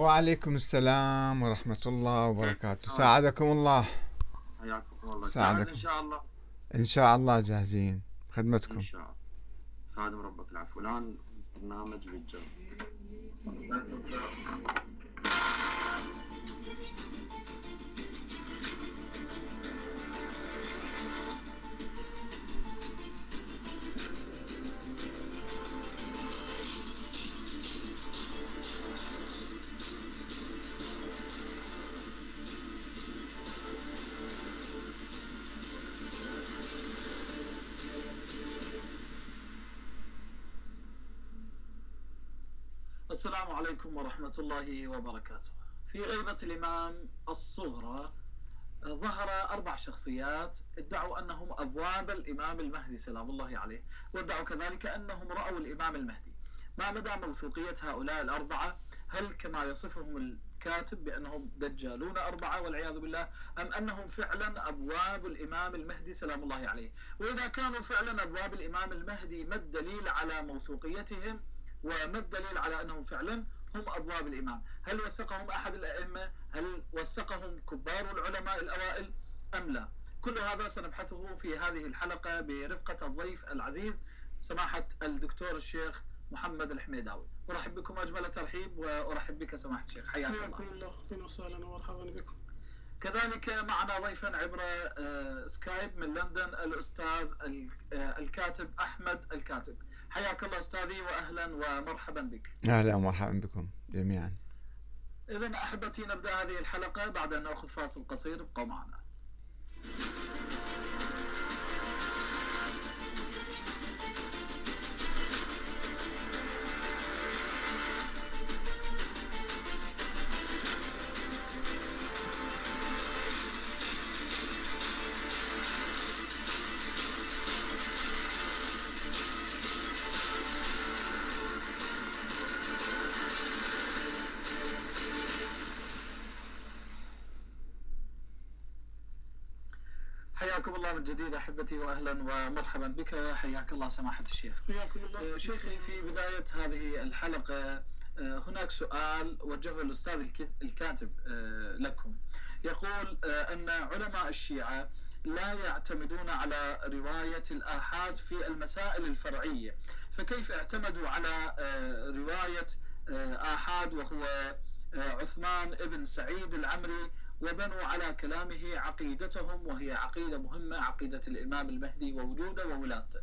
وعليكم السلام ورحمة الله وبركاته. ساعدكم الله. حياكم الله. ساعدك. جاهز إن شاء الله. إن شاء الله جاهزين. خدمتكم. شاء الله. خادم ربك العفو. الآن برنامج بالجو. عليكم ورحمة الله وبركاته. في غيبة الإمام الصغرى ظهر أربع شخصيات ادعوا أنهم أبواب الإمام المهدي سلام الله عليه، وادعوا كذلك أنهم رأوا الإمام المهدي. ما مدى موثوقية هؤلاء الأربعة؟ هل كما يصفهم الكاتب بأنهم دجالون أربعة والعياذ بالله أم أنهم فعلا أبواب الإمام المهدي سلام الله عليه وإذا كانوا فعلا أبواب الإمام المهدي ما الدليل على موثوقيتهم وما الدليل على أنهم فعلا هم أبواب الإمام هل وثقهم أحد الأئمة؟ هل وثقهم كبار العلماء الأوائل؟ أم لا؟ كل هذا سنبحثه في هذه الحلقة برفقة الضيف العزيز سماحة الدكتور الشيخ محمد الحميداوي. أرحب بكم أجمل ترحيب وأرحب بك سماحة الشيخ. حياك الله. حياكم الله. أهلا وسهلا ومرحبا بكم. كذلك معنا ضيفا عبر آه، سكايب من لندن الأستاذ ال- آه، الكاتب أحمد الكاتب. حياك الله أستاذي وأهلا ومرحبا بك. أهلا ومرحبا بكم جميعا. إذا أحبتي نبدأ هذه الحلقة بعد أن نأخذ فاصل قصير. ابقوا معنا. جديد أحبتي وأهلا ومرحبا بك. حياك الله سماحة الشيخ. حياكم الله. آه، شيخي في بداية هذه الحلقة آه، هناك سؤال وجهه الأستاذ الك- الكاتب آه، لكم. يقول أن علماء الشيعة لا يعتمدون على رواية الآحاد في المسائل الفرعية فكيف اعتمدوا على رواية آه، آحاد وهو عثمان ابن سعيد العمري وبنوا على كلامه عقيدتهم وهي عقيدة مهمة عقيدة الإمام المهدي ووجوده وولادته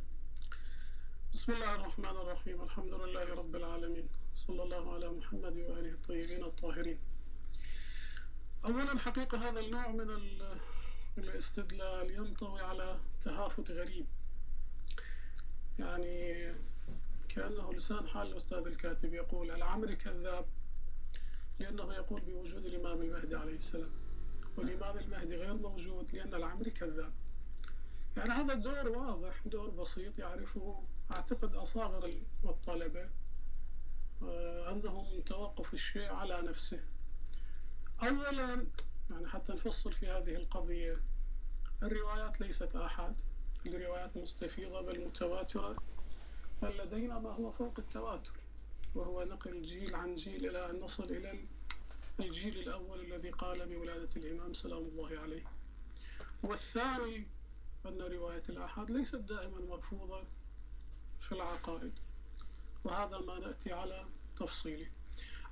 بسم الله الرحمن الرحيم الحمد لله رب العالمين صلى الله على محمد وآله الطيبين الطاهرين. أولا حقيقة هذا النوع من ال- الاستدلال ينطوي على تهافت غريب. يعني كأنه لسان حال الأستاذ الكاتب يقول العمري كذاب لأنه يقول بوجود الإمام المهدي عليه السلام. والإمام المهدي غير موجود لأن العمري كذاب. يعني هذا الدور واضح دور بسيط يعرفه أعتقد أصاغر الطلبة آه، عندهم توقف الشيء على نفسه. أولا يعني حتى نفصل في هذه القضية الروايات ليست آحاد الروايات مستفيضة بل متواترة بل لدينا ما هو فوق التواتر وهو نقل جيل عن جيل إلى أن نصل إلى الجيل الأول الذي قال بولادة الإمام سلام الله عليه. والثاني أن رواية الآحاد ليست دائما مرفوضة في العقائد وهذا ما نأتي على تفصيله.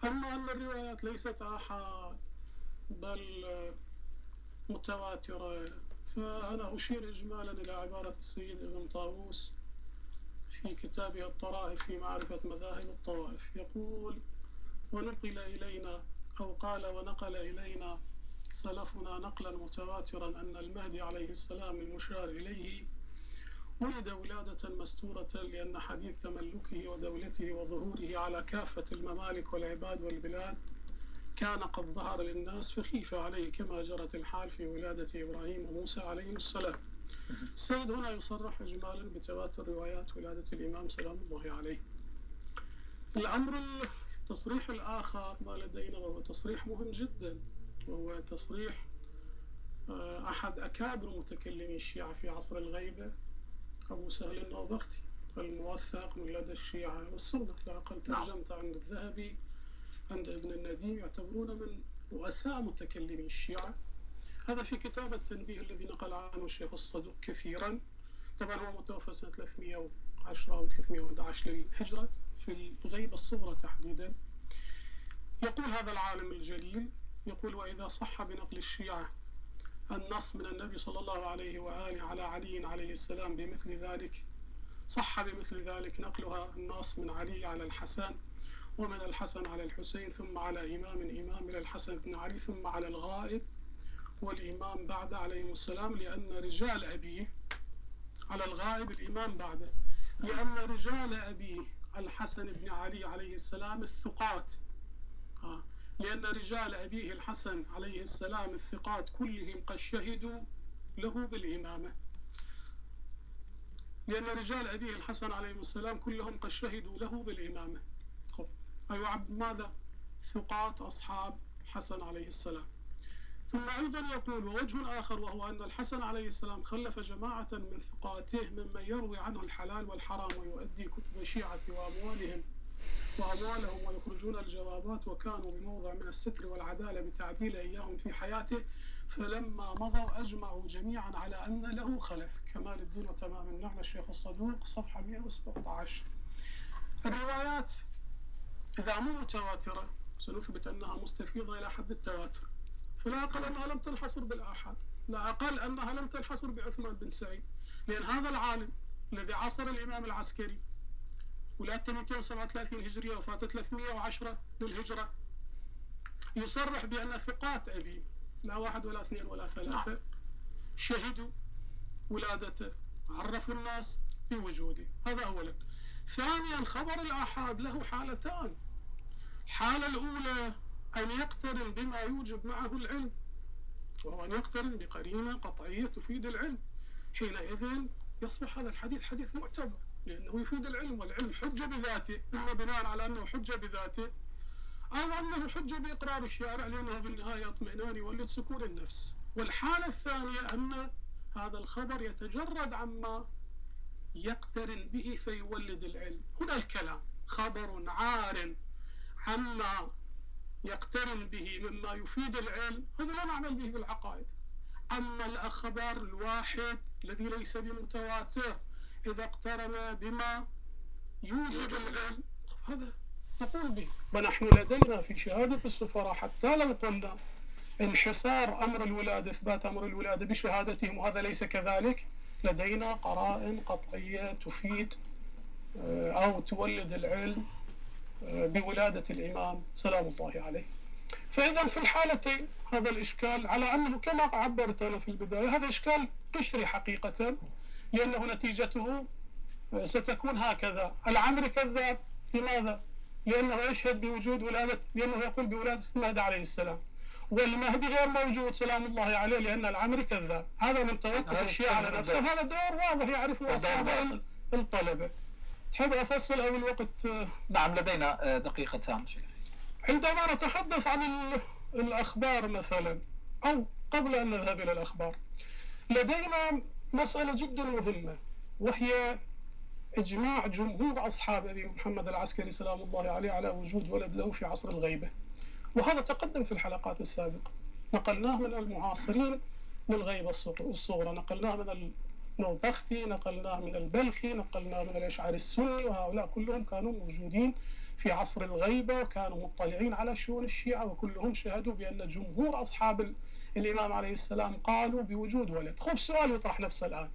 أما أن الروايات ليست آحاد بل متواترة فأنا أشير إجمالا إلى عبارة السيد ابن طاووس في كتابه الطرائف في معرفة مذاهب الطوائف. يقول ونقل إلينا أو قال ونقل إلينا سلفنا نقلا متواترا أن المهدي عليه السلام المشار إليه ولد ولادة مستورة لأن حديث تملكه ودولته وظهوره على كافة الممالك والعباد والبلاد كان قد ظهر للناس فخيف عليه كما جرت الحال في ولادة إبراهيم وموسى عليهم السلام. السيد هنا يصرح إجمالا بتواتر روايات ولادة الإمام سلام الله عليه. الأمر التصريح الآخر ما لدينا وهو تصريح مهم جدا وهو تصريح آه، أحد أكابر متكلمي الشيعة في عصر الغيبة أبو سهل النوبختي الموثق من لدى الشيعة والسنة. لا أقل نعم. ترجمت عند الذهبي عند ابن النديم يعتبرون من رؤساء متكلمي الشيعة. هذا في كتاب التنبيه الذي نقل عنه الشيخ الصدوق كثيرا. طبعا هو متوفى سنة 310 أو 311 للهجرة. في الغيبة الصغرى تحديدا. يقول هذا العالم الجليل يقول وإذا صح بنقل الشيعة النص من النبي صلى الله عليه وآله على علي عليه السلام بمثل ذلك صح بمثل ذلك نقلها النص من علي على الحسن ومن الحسن على الحسين ثم على إمام إمام إلى الحسن بن علي ثم على الغائب والإمام بعد عليهم السلام لأن رجال أبيه على الغائب الإمام بعده لأن رجال أبيه الحسن بن علي عليه السلام الثقات. آه. لأن رجال أبيه الحسن عليه السلام الثقات كلهم قد شهدوا له بالإمامة. لأن رجال أبيه الحسن عليه السلام كلهم قد شهدوا له بالإمامة. أيوة ماذا؟ ثقات أصحاب حسن عليه السلام. ثم أيضا يقول ووجه آخر وهو أن الحسن عليه السلام خلف جماعة من ثقاته ممن يروي عنه الحلال والحرام ويؤدي كتب الشيعة وأموالهم وأموالهم ويخرجون الجوابات وكانوا بموضع من الستر والعدالة بتعديل إياهم في حياته فلما مضوا أجمعوا جميعا على أن له خلف. كمال الدين وتمام. النعمة الشيخ الصدوق صفحة 117 الروايات إذا مو متواترة سنثبت أنها مستفيضة إلى حد التواتر. فلا أقل أنها لم تنحصر بالآحاد لا أقل أنها لم تنحصر بعثمان بن سعيد. لأن هذا العالم الذي عاصر الإمام العسكري ولادته 237 هجرية وفاته 310 للهجرة يصرح بأن ثقات أبي لا واحد ولا اثنين ولا ثلاثة شهدوا ولادته عرفوا الناس بوجوده. هذا أولا. ثانيا خبر الآحاد له حالتان. الحالة الأولى أن يقترن بما يوجب معه العلم وهو أن يقترن بقرينة قطعية تفيد العلم. حينئذ يصبح هذا الحديث حديث معتبر لأنه يفيد العلم والعلم حجة بذاته. إما بناء على أنه حجة بذاته أو أنه حجة بإقرار الشارع لأنه بالنهاية اطمئنان يولد سكون النفس. والحالة الثانية أن هذا الخبر يتجرد عما يقترن به فيولد العلم. هنا الكلام خبر عار عما يقترن به مما يفيد العلم هذا لا نعمل به في العقائد. أما الأخبار الواحد الذي ليس بمتواتر إذا اقترن بما يوجب العلم هذا نقول به. ونحن لدينا في شهادة السفراء حتى لو قلنا انحصار أمر الولادة إثبات أمر الولادة بشهادتهم وهذا ليس كذلك لدينا قرائن قطعية تفيد آه، أو تولد العلم بولادة الإمام سلام الله عليه. فإذا في الحالتين هذا الإشكال على أنه كما عبرت أنا في البداية هذا إشكال قشري حقيقة لأنه نتيجته آه، ستكون هكذا. العمري كذاب لماذا؟ لأنه يشهد بوجود ولادة لأنه يقول بولادة المهدي عليه السلام. والمهدي غير موجود سلام الله عليه لأن العمري كذاب. هذا من توقف الشيعة على نفسه. هذا دور واضح يعرفه أصحاب الطلبة. تحب أفصل أو الوقت؟ نعم لدينا آه، دقيقتان عندما نتحدث عن الأخبار مثلا أو قبل أن نذهب إلى الأخبار لدينا مسألة جدا مهمة وهي إجماع جمهور أصحاب أبي محمد العسكري سلام الله عليه على وجود ولد له في عصر الغيبة. وهذا تقدم في الحلقات السابقة. نقلناه من المعاصرين للغيبة الصغرى. نقلناه من النوبختي نقلناه من البلخي نقلناه من الأشعري السني وهؤلاء كلهم كانوا موجودين في عصر الغيبة وكانوا مطلعين على شؤون الشيعة وكلهم شهدوا بأن جمهور أصحاب الإمام عليه السلام قالوا بوجود ولد. خب سؤال يطرح نفسه الآن.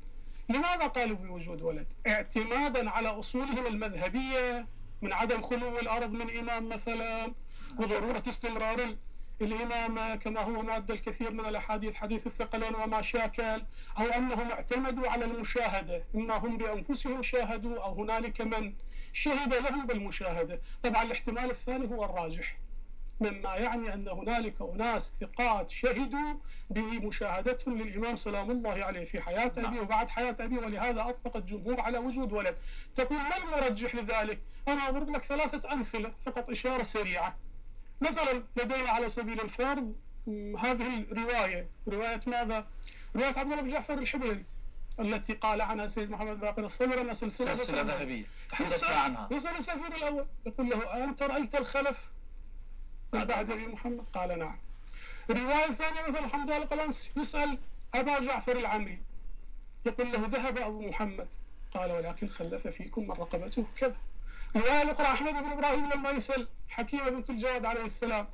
لماذا قالوا بوجود ولد؟ اعتمادا على أصولهم المذهبية من عدم خلو الأرض من إمام مثلا وضرورة استمرار الإمامة كما هو معدل الكثير من الأحاديث حديث الثقلين وما شاكل أو أنهم اعتمدوا على المشاهدة إما هم بأنفسهم شاهدوا أو هنالك من شهد لهم بالمشاهدة. طبعا الاحتمال الثاني هو الراجح مما يعني أن هنالك أناس ثقات شهدوا بمشاهدتهم للإمام سلام الله عليه في حياة أبي نعم. وبعد حياة أبي ولهذا أطلق الجمهور على وجود ولد. تقول ما المرجح لذلك؟ أنا أضرب لك ثلاثة أمثلة فقط إشارة سريعة. مثلا لدينا على سبيل الفرض هذه الرواية رواية ماذا؟ رواية عبد الله بن جعفر الحبيري التي قال عنها سيد محمد باقر الصبر أنها سلسلة سلسلة ذهبية. تحدثنا عنها. يسأل السفير الأول يقول له أنت رأيت الخلف بعد عهد أبي محمد؟ قال نعم. الرواية الثانية مثلا حمد القلنسي يسأل أبا جعفر العمري يقول له ذهب أبو محمد؟ قال ولكن خلف فيكم من رقبته كذا. الرواية الأخرى أحمد بن إبراهيم لما يسأل حكيمة بنت الجواد عليه السلام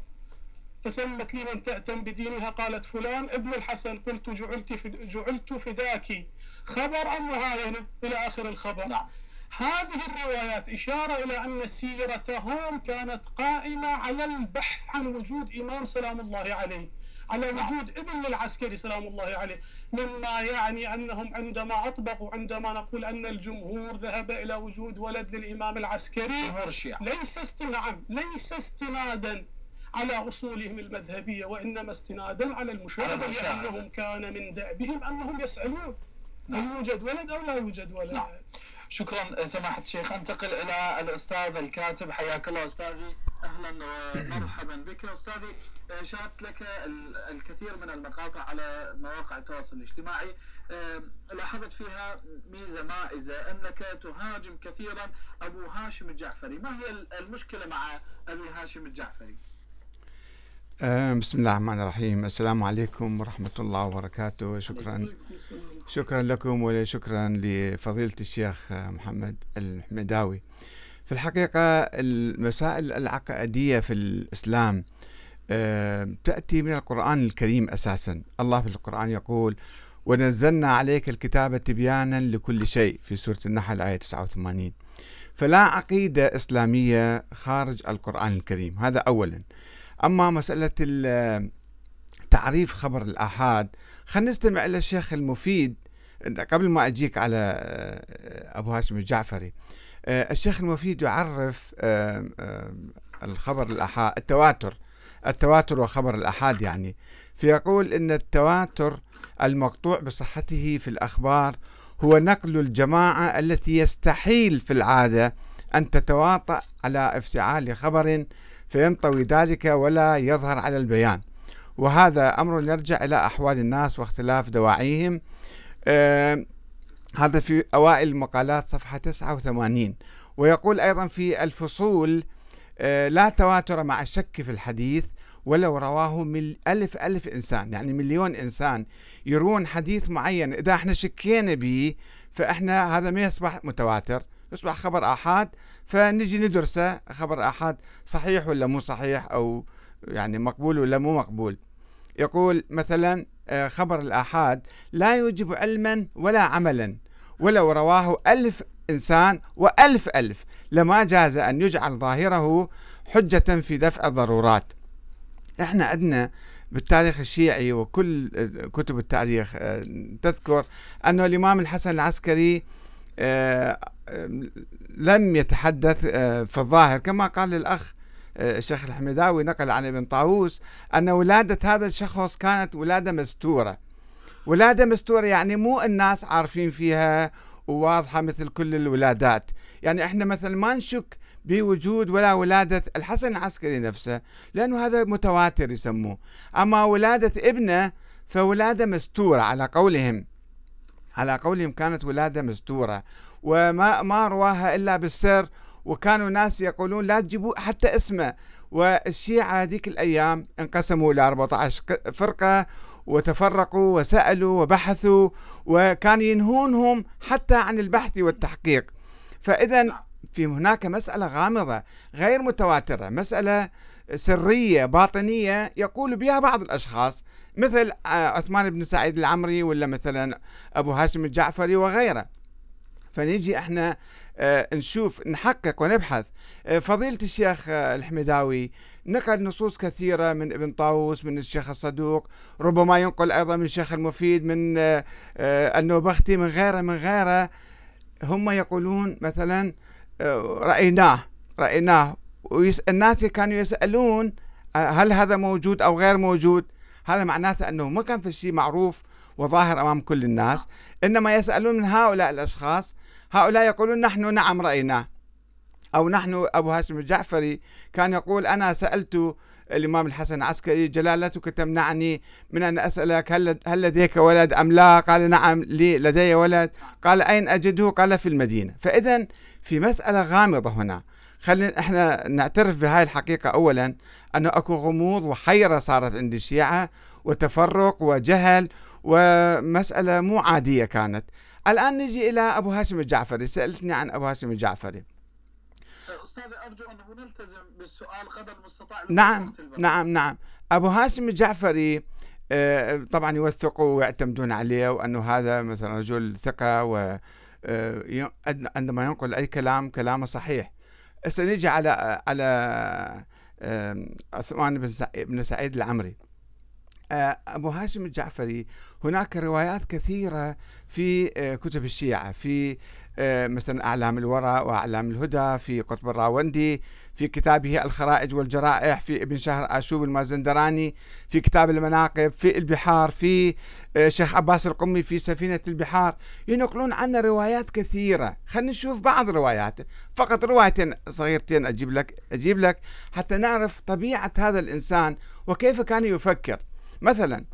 فسمت لي من تأتم بدينها قالت فلان ابن الحسن قلت جعلت جعلت فداك. خبر أم معاينة إلى آخر الخبر. نعم. هذه الروايات إشارة إلى أن سيرتهم كانت قائمة على البحث عن وجود إمام سلام الله عليه. على وجود ابن للعسكري سلام الله عليه مما يعني أنهم عندما أطبقوا عندما نقول أن الجمهور ذهب إلى وجود ولد للإمام العسكري ليس استنعم ليس استنادا على أصولهم المذهبية وإنما استنادا على المشاهدة. لأنهم كان من دأبهم أنهم يسألون هل نعم. يوجد ولد أو لا يوجد ولد نعم. شكرا سماحة الشيخ. انتقل إلى الأستاذ الكاتب. حياك الله أستاذي. أهلا ومرحبا بك. أستاذي آه، شاهدت لك ال- الكثير من المقاطع على مواقع التواصل الاجتماعي. لاحظت فيها ميزة مائزة أنك تهاجم كثيرا أبو هاشم الجعفري. ما هي ال- المشكلة مع أبي هاشم الجعفري؟ بسم الله الرحمن الرحيم. السلام عليكم ورحمة الله وبركاته. شكرا شكرا لكم وشكرا لفضيلة الشيخ محمد الحمداوي في الحقيقة المسائل العقائدية في الإسلام آه، تأتي من القرآن الكريم أساسا. الله في القرآن يقول ونزلنا عليك الكتاب تبيانا لكل شيء في سورة النحل آية 89 فلا عقيدة إسلامية خارج القرآن الكريم. هذا أولا. أما مسألة تعريف خبر الآحاد خلينا نستمع إلى الشيخ المفيد. قبل ما أجيك على آه، أبو هاشم الجعفري آه، الشيخ المفيد يعرف آه، الخبر الآحاد التواتر التواتر وخبر الآحاد يعني. فيقول إن التواتر المقطوع بصحته في الأخبار هو نقل الجماعة التي يستحيل في العادة أن تتواطأ على افتعال خبر فينطوي ذلك ولا يظهر على البيان. وهذا أمر يرجع إلى أحوال الناس واختلاف دواعيهم. آه هذا في أوائل المقالات صفحة 89 ويقول أيضا في الفصول آه لا تواتر مع الشك في الحديث ولو رواه مل ألف ألف إنسان. يعني مليون إنسان يروون حديث معين. إذا إحنا شكينا به فإحنا هذا ما يصبح متواتر. يصبح خبر آحاد فنجي ندرسه خبر آحاد صحيح ولا مو صحيح أو يعني مقبول ولا مو مقبول. يقول مثلا آه، خبر الآحاد لا يوجب علما ولا عملا ولو رواه ألف إنسان وألف ألف لما جاز أن يجعل ظاهره حجة في دفع الضرورات. إحنا عندنا بالتاريخ الشيعي وكل آه، كتب التاريخ آه، تذكر أن الإمام الحسن العسكري لم يتحدث آه، في الظاهر. كما قال الأخ آه، الشيخ الحميداوي نقل عن ابن طاووس أن ولادة هذا الشخص كانت ولادة مستورة. ولادة مستورة يعني مو الناس عارفين فيها وواضحة مثل كل الولادات. يعني إحنا مثلا ما نشك بوجود ولا ولادة الحسن العسكري نفسه لأنه هذا متواتر يسموه. أما ولادة ابنه فولادة مستورة على قولهم. على قولهم كانت ولادة مستورة وما ما رواها إلا بالسر وكانوا ناس يقولون لا تجيبوا حتى اسمه. والشيعة هذيك الأيام انقسموا إلى 14 ق- فرقة وتفرقوا وسألوا وبحثوا وكان ينهونهم حتى عن البحث والتحقيق. فإذا في هناك مسألة غامضة غير متواترة. مسألة سرية باطنية يقول بها بعض الأشخاص مثل آه، عثمان بن سعيد العمري ولا مثلا أبو هاشم الجعفري وغيره. فنيجي إحنا آه، نشوف نحقق ونبحث. آه، فضيلة الشيخ الحميداوي نقل نصوص كثيرة من ابن طاووس من الشيخ الصدوق ربما ينقل أيضا من الشيخ المفيد من النوبختي من غيره من غيره. هم يقولون مثلا رأيناه رأيناه. ويس- الناس كانوا يسألون آه، هل هذا موجود أو غير موجود؟ هذا معناته أنه ما كان في شيء معروف وظاهر أمام كل الناس. إنما يسألون من هؤلاء الأشخاص هؤلاء يقولون نحن نعم رأيناه أو نحن أبو هاشم الجعفري كان يقول أنا سألت الإمام الحسن العسكري جلالتك تمنعني من أن أسألك هل, هل لديك ولد أم لا؟ قال نعم لي لدي ولد. قال أين أجده؟ قال في المدينة. فإذا في مسألة غامضة هنا. خلينا إحنا نعترف بهاي الحقيقة. أولا أنه أكو غموض وحيرة صارت عند الشيعة وتفرق وجهل ومسألة مو عادية كانت. الآن نجي إلى أبو هاشم الجعفري. سألتني عن أبو هاشم الجعفري. أستاذ أرجو أنه نلتزم بالسؤال قدر المستطاع نعم نعم نعم. أبو هاشم الجعفري آه، طبعا يوثقوا ويعتمدون عليه وأنه هذا مثلا رجل ثقة و آه، عندما ينقل أي كلام كلامه صحيح. هسه نجي على على عثمان بن سعيد العمري. آه، أبو هاشم الجعفري هناك روايات كثيرة في آه، كتب الشيعة في آه، مثلا أعلام الورى وأعلام الهدى في قطب الراوندي في كتابه الخرائج والجرائح في ابن شهر آشوب المازندراني في كتاب المناقب في البحار في شيخ عباس القمي في سفينة البحار ينقلون عنا روايات كثيرة. خلينا نشوف بعض رواياته. فقط روايتين صغيرتين أجيب لك أجيب لك حتى نعرف طبيعة هذا الإنسان وكيف كان يفكر. مثلا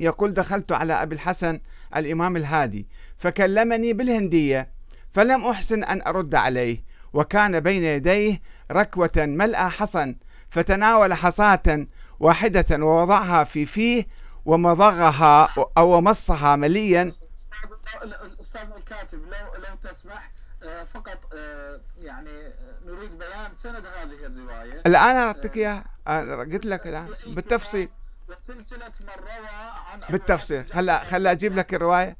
يقول دخلت على أبي الحسن الإمام الهادي فكلمني بالهندية فلم أحسن أن أرد عليه وكان بين يديه ركوة ملأ حصن فتناول حصاة واحدة ووضعها في فيه ومضغها أو مصها مليا. الأستاذ الكاتب لو لو تسمح آه، فقط آه، يعني آه، نريد بيان سند هذه الرواية. الآن أعطيك إياها. قلت لك الآن. بالتفصيل. وسلسلة من روى عن بالتفصيل. هلا خلا أجيب لك الرواية.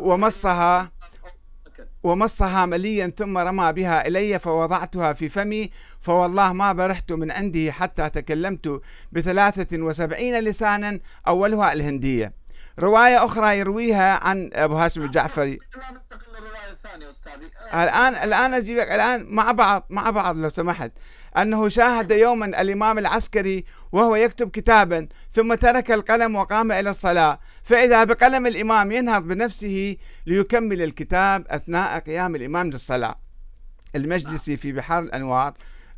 ومصها ومصها مليا ثم رمى بها إلي فوضعتها في فمي فوالله ما برحت من عنده حتى تكلمت بثلاثة وسبعين لسانا أولها الهندية. رواية أخرى يرويها عن أبو هاشم الجعفري. الان الآن اجيبك الآن مع بعض مع بعض لو سمحت. أنه شاهد يوما الإمام العسكري وهو يكتب كتابا ثم ترك القلم وقام إلى الصلاة. فإذا بقلم الإمام ينهض بنفسه ليكمل الكتاب أثناء قيام الإمام للصلاة. المجلسي في بحار الأنوار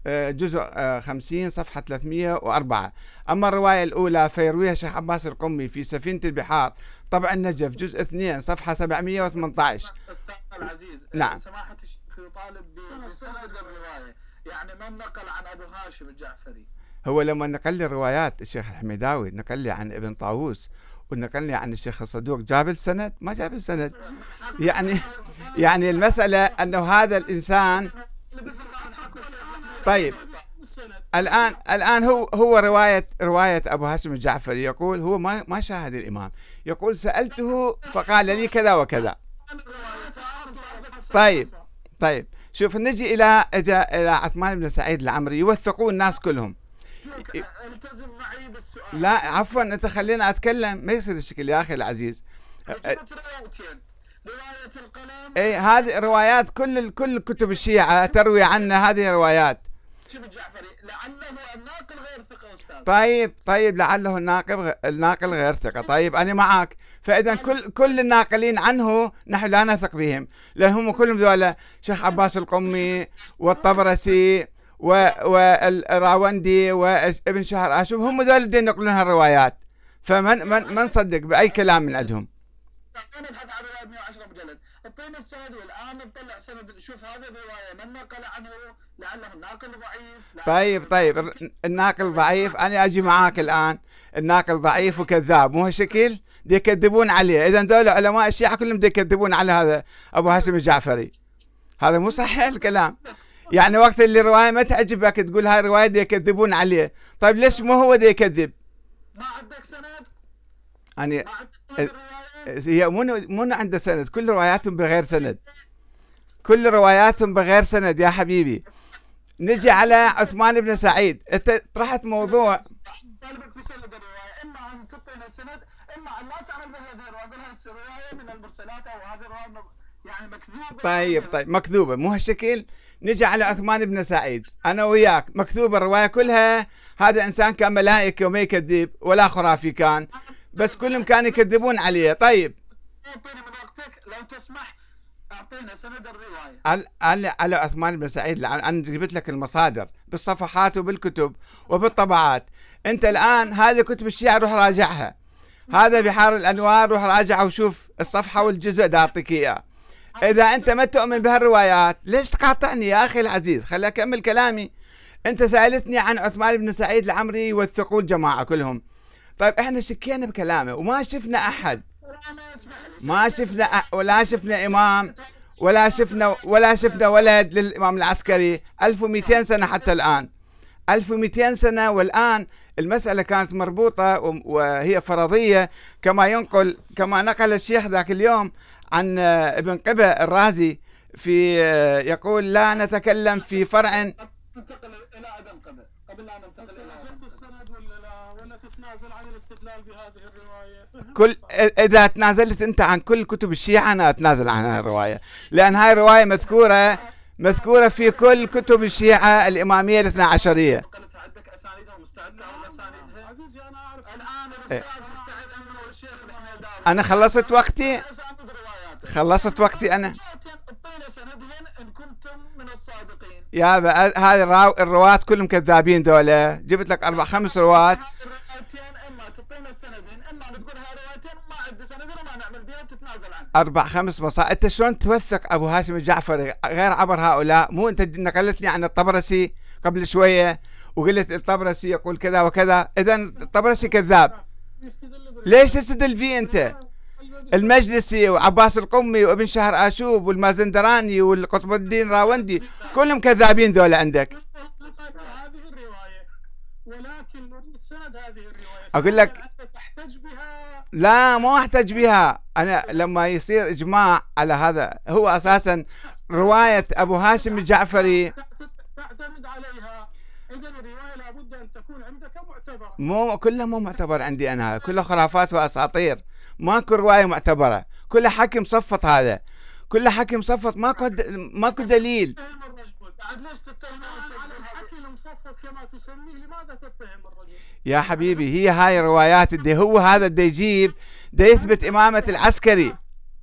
جزء 50 آه، صفحة 304 أما الرواية الأولى فيرويها الشيخ عباس القمي في سفينة البحار. طبع النجف جزء 2 صفحة 718 أستاذ العزيز نعم. سماحة الشيخ يطالب بسند الرواية. يعني من نقل عن أبو هاشم الجعفري؟ هو لما نقل لي الروايات الشيخ الحميداوي نقل لي عن ابن طاووس ونقل لي عن الشيخ الصدوق جاب السند؟ ما جاب السند. يعني يعني المسألة أنه هذا الإنسان طيب. الآن الآن هو هو رواية رواية أبو هاشم الجعفري يقول هو ما ما شاهد الإمام. يقول سألته فقال لي كذا وكذا. طيب. طيب. شوف نجي إلى اجا إلى عثمان بن سعيد العمري. يوثقون الناس كلهم. التزم معي بالسؤال لا عفوا أنت خلينا أتكلم. ما يصير الشكل يا أخي العزيز. رواية القلم اي هذه روايات كل كل كتب الشيعة تروي عنا هذه روايات شوف الجعفري لعله الناقل غير ثقة أستاذ. طيب طيب لعله الناقل الناقل غير ثقة. طيب أنا معك فإذا كل كل الناقلين عنه نحن لا نثق بهم. لأن هم كلهم ذولا شيخ عباس القمي والطبرسي والراوندي وابن شهر آشوب هم ذول اللي ينقلون هالروايات. فمن من من صدق بأي كلام من عندهم؟ أنا ابحث عن رواية 110 مجلد. اعطينا السند والآن نطلع سند. نشوف هذه الرواية من نقل عنه؟ لعله الناقل ضعيف. طيب طيب الناقل ضعيف. أنا أجي معاك الآن. الناقل ضعيف وكذاب مو هالشكل؟ يكذبون عليه. إذا دول علماء الشيعة كلهم يكذبون على هذا أبو هاشم الجعفري. هذا مو صحيح الكلام. يعني وقت اللي رواية ما تعجبك تقول هاي الرواية دي يكذبون عليه. طيب ليش مو هو يكذب؟ ما عندك سند؟ يعني هي مو مو عنده سند؟ كل رواياتهم بغير سند. كل رواياتهم بغير سند يا حبيبي. نجي على عثمان بن سعيد. انت طرحت موضوع. طالبك بسند الرواية. إما أن تعطينا سند إما أن لا تعمل بها هذه الرواية الروايه من المرسلات أو هذه الرواية يعني مكذوبة. طيب طيب مكذوبة. مو هالشكل؟ نجي على عثمان بن سعيد. أنا وياك. مكذوبة الرواية كلها. هذا إنسان كان ملائكة وما يكذب ولا خرافي كان. بس كلهم كانوا يكذبون عليه. طيب. اعطينا من وقتك لو تسمح اعطينا سند الرواية. على على عثمان بن سعيد أنا جبت لك المصادر بالصفحات وبالكتب وبالطبعات. أنت الآن هذه كتب الشيعة روح راجعها. هذا بحار الأنوار روح راجعها وشوف الصفحة والجزء دا أعطيك إياه. إذا أنت ما تؤمن بهالروايات ليش تقاطعني يا أخي العزيز؟ خلي أكمل كلامي. أنت سألتني عن عثمان بن سعيد العمري والثقول جماعة كلهم. طيب إحنا شكينا بكلامه وما شفنا أحد. ما شفنا أ- ولا شفنا إمام ولا شفنا ولا شفنا ولد للإمام العسكري. 1200 سنة حتى الآن. 1200 سنة والآن المسألة كانت مربوطة وهي فرضية. كما ينقل كما نقل الشيخ ذاك اليوم عن ابن قبة الرازي في يقول لا نتكلم في فرع ننتقل إلى أبن قبل قبل لا ننتقل إلى السند ولا تتنازل عن الاستدلال بهذه الرواية. فهمت كل. إذا تنازلت أنت عن كل كتب الشيعة أنا أتنازل عن هاي الرواية. لأن هاي الرواية مذكورة مذكورة في كل كتب الشيعة الإمامية الاثنى عشرية. عندك تعرف أسانيدها؟ عزيزي أنا أعرف. الآن إيه. الاستاذ مستعد أنه الشيخ الحميداوي أنا خلصت وقتي. خلصت وقتي الصادقين. يا بقى هذه الرواة كلهم كذابين دولة. جبت لك أربع خمس رواة هذه الروايتين اما تعطينا السندين اما تقول هاي روايتين ما عندي سندين وما نعمل بها وتتنازل عنها. أربع خمس مصائب أنت شلون توثق أبو هاشم الجعفري؟ غير عبر هؤلاء. مو أنت نقلت لي عن الطبرسي قبل شوية وقلت الطبرسي يقول كذا وكذا. اذا الطبرسي كذاب. ليش تستدل فيه أنت؟ المجلسي وعباس القمي وابن شهر آشوب والمازندراني والقطب الدين راوندي كلهم كذابين ذولا عندك. وثقت هذه الرواية. ولكن سند هذه الرواية. أقول لك- بها. لا ما أحتج بها. أنا لما يصير إجماع على هذا هو أساسا رواية أبو هاشم الجعفري. تعت- تعتمد عليها. اذا الرواية لابد أن تكون عندك معتبره مو كلها مو معتبر عندي أنا. كلها خرافات وأساطير. ماكو رواية معتبرة. كلها حكي مصفط هذا. كلها حكي مصفط ماكو ماكو دليل. بعد ليش تتهم على الحكي كما تسميه لماذا تتهم الرجل؟ يا حبيبي هي هاي الروايات اللي هو هذا اللي يجيب ده يثبت إمامة العسكري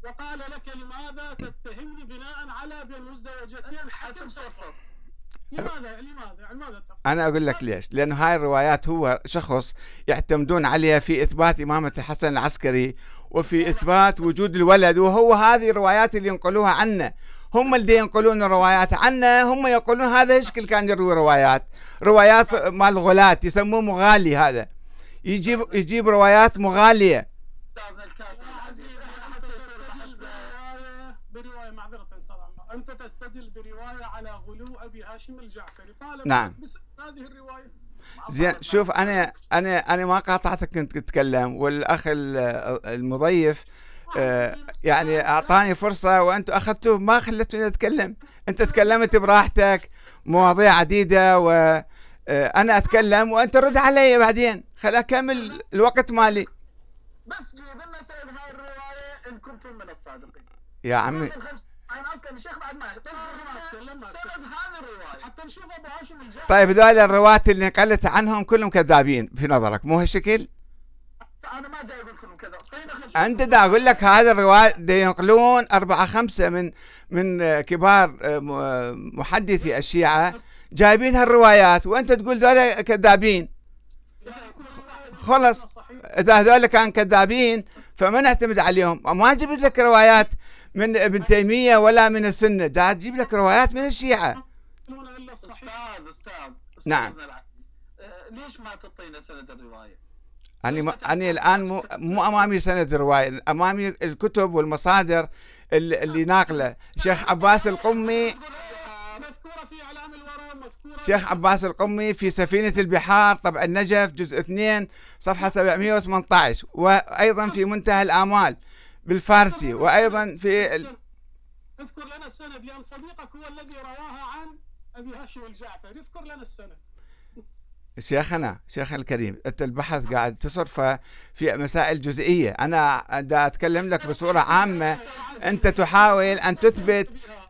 وقال لك لماذا تتهمني بناء على بين مزدوجتين حكي مصفط؟ لماذا لماذا لماذا؟ أنا أقول لك ليش لأنه هاي الروايات هو شخص يعتمدون عليها في إثبات إمامة الحسن العسكري وفي إثبات وجود الولد وهو هذه الروايات اللي ينقلوها عنه هم اللي ينقلون الروايات. عنه هم يقولون هذا هشكل كان يروي روايات؟ روايات مال غلاة يسموه مغالي هذا. يجيب يجيب روايات أنا أنت تستدل برواية على غلو أبي هاشم الجعفري طالب نعم. هذه الرواية زين شوف أنا أنا أنا ما قاطعتك كنت تتكلم والأخ ال- المضيف يعني أعطاني فرصة وأنتم أخذتوه ما خليتوني أتكلم. أنت تكلمت براحتك مواضيع عديدة و آه، أنا أتكلم وأنت رد علي بعدين. خل أكمل الوقت مالي. بس جيب لنا سند هاي الرواية إن كنتم من الصادقين. يا عمي. أنا أصلا الشيخ بعد ما يحتاج أتكلم، ما سند أتكلم. هذه الرواية. حتى نشوف أبو هاشم الجعفري طيب هذول الرواة اللي نقلت عنهم كلهم كذابين في نظرك مو هالشكل؟ أنا ما جاي أقول أنت دا أقول لك هذا الرواة دا ينقلون أربعة خمسة من من كبار آه، آه، محدثي الشيعة جايبين هالروايات وأنت تقول ذولا كذابين خلص. إذا هذول كانوا كذابين فما نعتمد عليهم ما جبت لك روايات من ابن تيمية ولا من السنة دا تجيب لك روايات من الصحيح أستاذ أستاذ نعم. أستاذنا العزيز. آه، ليش ما تعطينا سند الرواية؟ أنا أنا الآن مو, مو أمامي سند الرواية أمامي الكتب والمصادر اللي, اللي ناقلة. شيخ عباس القمي شيخ عباس القمي في سفينة البحار طبع النجف جزء 2 صفحة 718 وأيضا في منتهى الآمال بالفارسي وأيضا في ال... اذكر لنا السند لأن صديقك هو الذي رواها عن أبي هاشم الجعفري. اذكر لنا السند. شيخنا شيخنا الكريم أنت البحث قاعد تصرفه في مسائل جزئية. أنا دا أتكلم لك بصورة عامة. أنت تحاول أن تثبت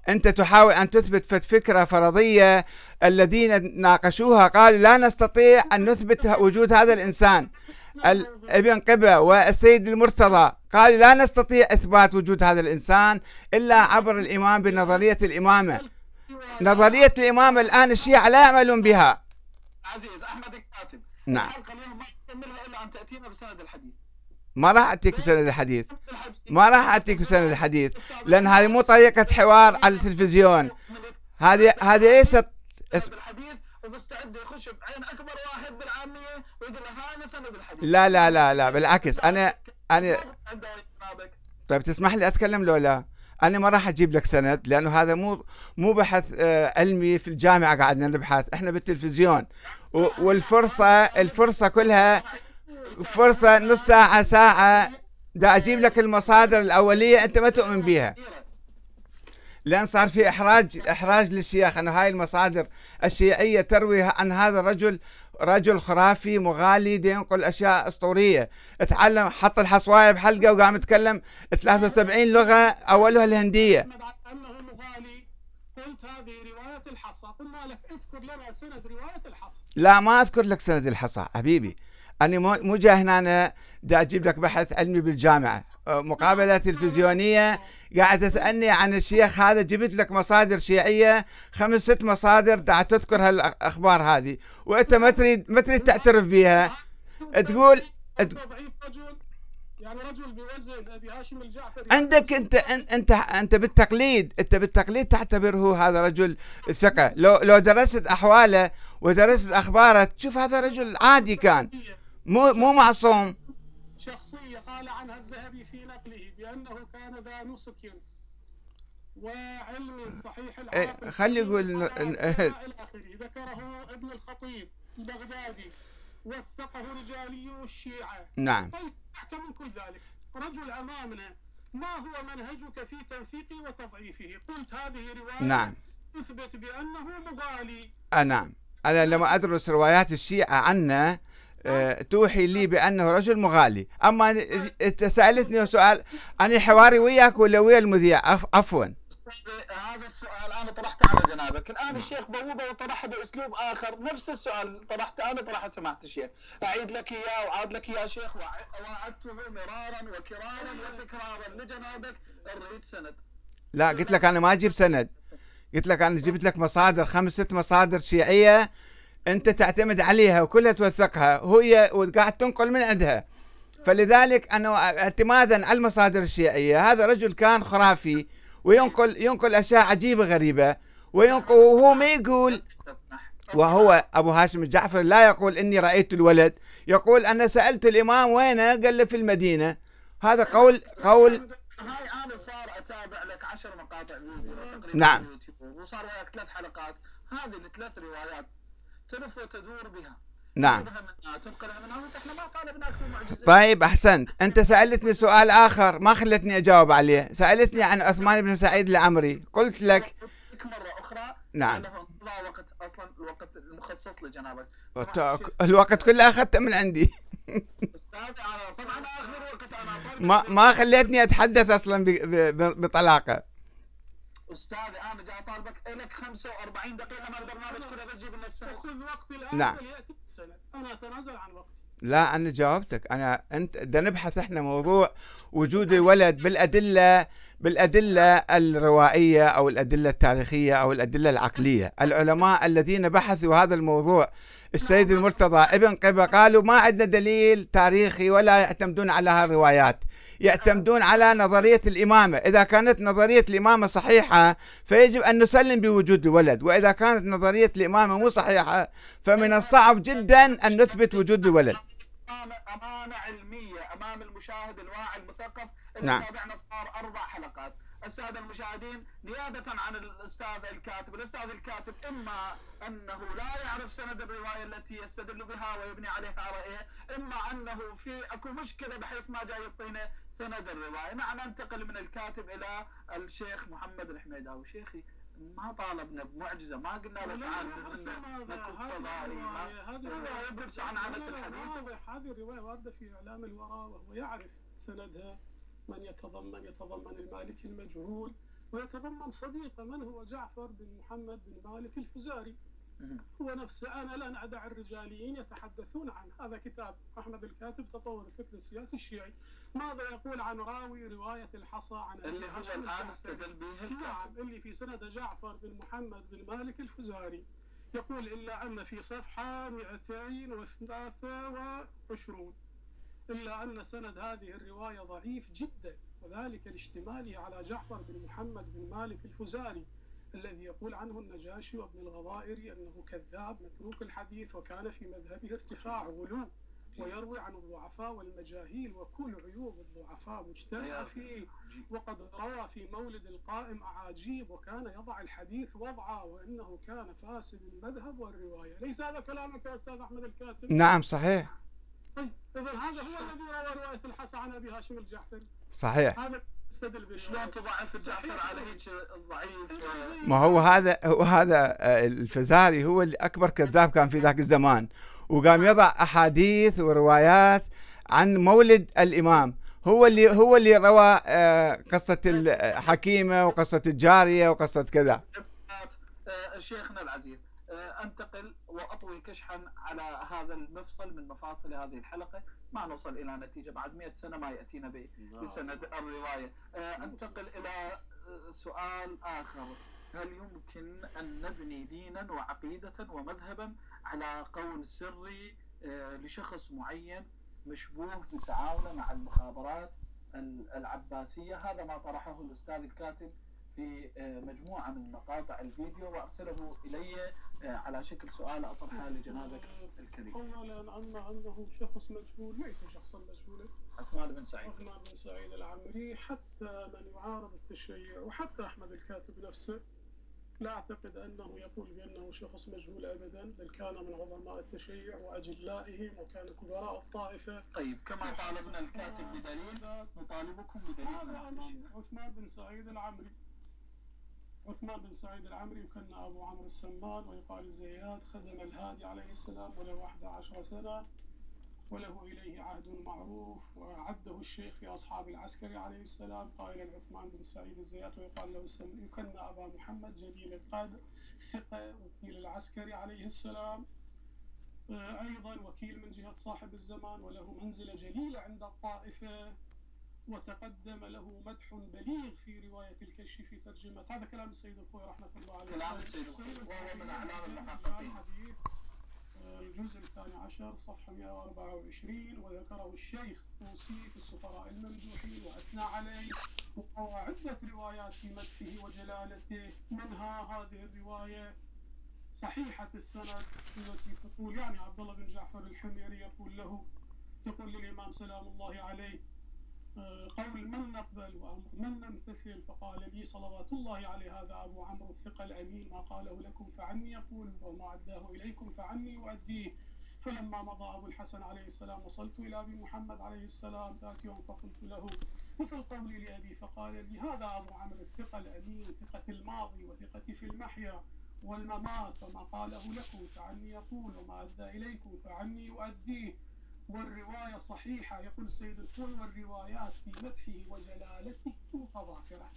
أنت تحاول أن تثبت فت فكرة فرضية. الذين ناقشوها قالوا لا نستطيع أن نثبت وجود هذا الإنسان. ال- ابن قبة والسيد المرتضى قالوا لا نستطيع إثبات وجود هذا الإنسان إلا عبر الإمام بنظرية الإمامة. نظرية الإمامة الآن الشيعة لا يعملون بها. عزيز أحمد الكاتب. نعم. الحلقة اليوم ما تكملها إلا أن تأتينا بسند الحديث. ما راح أعطيك بسند الحديث. ما راح أعطيك بسند الحديث. لأن هذه مو طريقة حوار على التلفزيون. هذه هذه ليست بالحديث ومستعد يخش بعين أكبر واحد بالعامية ويقول له هذا سند الحديث. لا لا لا لا بالعكس. عنده جنابك طيب تسمح لي أتكلم لو لا أنا ما راح أجيب لك سند لأنه هذا مو مو بحث آه، علمي في الجامعة قاعدنا نبحث إحنا بالتلفزيون. و- والفرصة الفرصة كلها فرصة نص ساعة ساعة دا أجيب لك المصادر الأولية أنت ما تؤمن بها لأن صار في إحراج إحراج للشيخ أنه هاي المصادر الشيعية تروي عن هذا الرجل رجل خرافي مغالي ينقل أشياء أسطورية. تعلم حط الحصواية بحلقة وقام يتكلم 73 لغة أولها الهندية. أحمد على أنه مغالي. قلت هذه رواية الحصى قلنا لك اذكر لنا سند رواية الحصى لا ما أذكر لك سند الحصى حبيبي. أنا مو جاي هنا دا أجيب لك بحث علمي بالجامعة. أه، مقابلة تلفزيونية. قاعد تسألني عن الشيخ هذا جبت لك مصادر شيعية خمس ست مصادر دا تذكر هالأخبار هذه. وأنت ما تريد ما تريد تعترف بها تقول- يعني رجل بوزن أبي هاشم الجعفري. عندك انت انت أنت بالتقليد أنت بالتقليد تعتبره هذا رجل ثقة. لو لو درست أحواله ودرست أخباره تشوف هذا رجل عادي كان. مو مو معصوم. شخصية قال عنها الذهبي بأنه كان ذا نسك. وعلم صحيح إيه، العاقل خلي يقول ذكره ابن الخطيب البغدادي. وثقه رجالي الشيعة. نعم. طيب أحكم من كل ذلك. رجل أمامنا ما هو منهجك في توثيقه وتضعيفه؟ قلت هذه رواية نعم. تثبت بأنه مغالي. آه نعم. أنا لما أدرس روايات الشيعة عنه آه، توحي لي بأنه رجل مغالي. أما انت سألتني سؤال أنا حواري وياك ولا ويا المذيع؟ عف- عفوا. هذا السؤال أنا طرحته على جنابك. الآن الشيخ بوبة وطرحه بأسلوب آخر. نفس السؤال طرحته أنا طرحه سماحة الشيخ. أعيد لك إياه وعاد لك يا شيخ. وع- وعدته مرارا وكرارا وتكرارا لجنابك. نريد سند. لا قلت لك أنا ما أجيب سند. قلت لك أنا جبت لك مصادر خمس ست مصادر شيعية أنت تعتمد عليها وكلها توثقها. وهي وقاعد تنقل من عندها. فلذلك أنا اعتمادا على المصادر الشيعية. هذا رجل كان خرافي وينقل ينقل أشياء عجيبة غريبة. وينقل وهو ما يقول وهو أبو هاشم الجعفر لا يقول إني رأيت الولد. يقول أنا سألت الإمام وينه؟ قال لي في المدينة. هذا قول قول هاي أنا صار أتابع لك عشر مقاطع فيديو تقريبا نعم. وصار وياك ثلاث حلقات. هذه الثلاث روايات تلف وتدور بها. نعم. طيب أحسنت. أنت سألتني سؤال آخر ما خلتني أجاوب عليه. سألتني عن عثمان بن سعيد العمري. قلت لك لك مرة أخرى نعم. انقضى وقت أصلا الوقت المخصص لجنابك سماحة الشيخ، الوقت كله أخذته من عندي. ما ما خليتني أتحدث أصلا بطلاقة. استاذي أنا جاي اطالبك لك 45 دقيقة من البرنامج كله بس جيب لنا السنة خذ وقتي الآن نعم. وليأتي السند أنا أتنازل عن وقتي. لا أنا جاوبتك. أنا أنت بدنا نبحث إحنا موضوع وجود الولد بالأدلة بالأدلة الروائية أو الأدلة التاريخية أو الأدلة العقلية. العلماء الذين بحثوا هذا الموضوع السيد المرتضى ابن قبة قالوا ما عندنا دليل تاريخي ولا يعتمدون على هالروايات. يعتمدون على نظرية الإمامة. إذا كانت نظرية الإمامة صحيحة فيجب أن نسلم بوجود الولد. وإذا كانت نظرية الإمامة مو صحيحة فمن الصعب جدا أن نثبت وجود الولد. أمانة علمية أمام المشاهد الواعي المثقف. اللي نعم. تابعنا صار أربع حلقات. السادة المشاهدين نيابة عن الأستاذ الكاتب. الأستاذ الكاتب إما أنه لا يعرف سند الرواية التي يستدل بها ويبني عليها رأيه إما أنه في أكو مشكلة بحيث ما جاي يعطينا سند الرواية. نعم ننتقل من الكاتب إلى الشيخ محمد الحميداوي. شيخي ما طالبنا بمعجزة ما قلنا له تعال هذه هو يبرز عن عادة لا، لا، الحديث. واضح هذه الرواية واردة في إعلام الورى وهو يعرف سندها. من يتضمن يتضمن المالك المجهول ويتضمن صديقه من هو جعفر بن محمد بن مالك الفزاري. هو نفسه أنا لن أدع الرجاليين يتحدثون عن هذا كتاب أحمد الكاتب تطور الفكر السياسي الشيعي. ماذا يقول عن راوي رواية الحصى عن اللي هو الجعفري؟ استدل به نعم الكاتب اللي في سند جعفر بن محمد بن مالك الفزاري. يقول إلا أن في صفحة 223 إلا أن سند هذه الرواية ضعيف جدا وذلك لاشتماله على جعفر بن محمد بن مالك الفزاري الذي يقول عنه النجاشي وابن الغضائري أنه كذاب متروك الحديث وكان في مذهبه ارتفاع غلو ويروي عن الضعفاء والمجاهيل وكل عيوب الضعفاء مجتمعة فيه. وقد روى في مولد القائم أعاجيب وكان يضع الحديث وضعا وأنه كان فاسد المذهب والرواية. ليس هذا كلامك يا أستاذ أحمد الكاتب؟ نعم صحيح. إذا هذا هو الذي روى رواية الحسن عن أبي هاشم الجعفري. صحيح. هذا شلون تضعف الجعفر على هيك ضعيف؟ ما هو هذا هو هذا آه، الفزاري هو اللي أكبر كذاب كان في ذاك الزمان. وقام يضع أحاديث وروايات عن مولد الإمام. هو اللي هو اللي روى آه، قصة الحكيمه وقصة الجارية وقصة كذا. آه، شيخنا العزيز أنتقل وأطوي كشحا على هذا المفصل من مفاصل هذه الحلقة. ما نوصل إلى نتيجة بعد 100 سنة ما يأتينا بسند الرواية. أنتقل إلى سؤال آخر. هل يمكن أن نبني دينا وعقيدة ومذهبا على قول سري لشخص معين مشبوه بتعاونه مع المخابرات العباسية؟ هذا ما طرحه الأستاذ الكاتب في مجموعة من مقاطع الفيديو وأرسله إلي على شكل سؤال أطرحه لجنابك الكريم. أولا أما أنه شخص مجهول ليس شخصا مجهولا. عثمان بن سعيد. عثمان بن سعيد العمري حتى من يعارض التشيع وحتى أحمد الكاتب نفسه لا أعتقد أنه يقول بأنه شخص مجهول أبدا بل كان من عظماء التشيع وأجلائهم وكان كبراء الطائفة. طيب كما طالبنا الكاتب بدليل نطالبكم بدليل هذا عثمان بن سعيد العمري. عثمان بن سعيد العمري يكنى أبو عمرو السمان ويقال الزيات خدم الهادي عليه السلام وله 11 سنة وله إليه عهد معروف وعده الشيخ في أصحاب العسكري عليه السلام قائلا عثمان بن سعيد الزيات ويقال له يكنى أبا محمد جليل القدر ثقة وكيل العسكري عليه السلام. أيضا وكيل من جهة صاحب الزمان وله منزلة جليلة عند الطائفة. وتقدم له مدح بليغ في رواية الكشف في ترجمة. هذا كلام السيد الخوي رحمة الله عليه. كلام السيد الخوي وهو من أعلام المحققين. الجزء الثاني عشر صفحة 124 وذكره الشيخ طوسي في السفراء الممدوحين وأثنى عليه وروى عدة روايات في مدحه وجلالته. منها هذه الرواية؟ صحيحة السند التي تقول يعني عبد الله بن جعفر الحميري يقول له تقول للإمام سلام الله عليه قول من نقبل ومن نمتثل؟ فقال لي صلوات الله عليه هذا أبو عمرو الثقة الأمين ما قاله لكم فعني يقول وما أداه إليكم فعني يؤديه فلما مضى أبو الحسن عليه السلام وصلت إلى أبي محمد عليه السلام ذات يوم فقلت له مثل قولي لأبي؟ فقال لي هذا أبو عمرو الثقة الأمين ثقة الماضي وثقتي في المحيا والممات فما قاله لكم فعني يقول وما أدى إليكم فعني يؤديه والرواية صحيحة. يقول السيد الخوي والروايات في مدحه وجلالته متضافرة.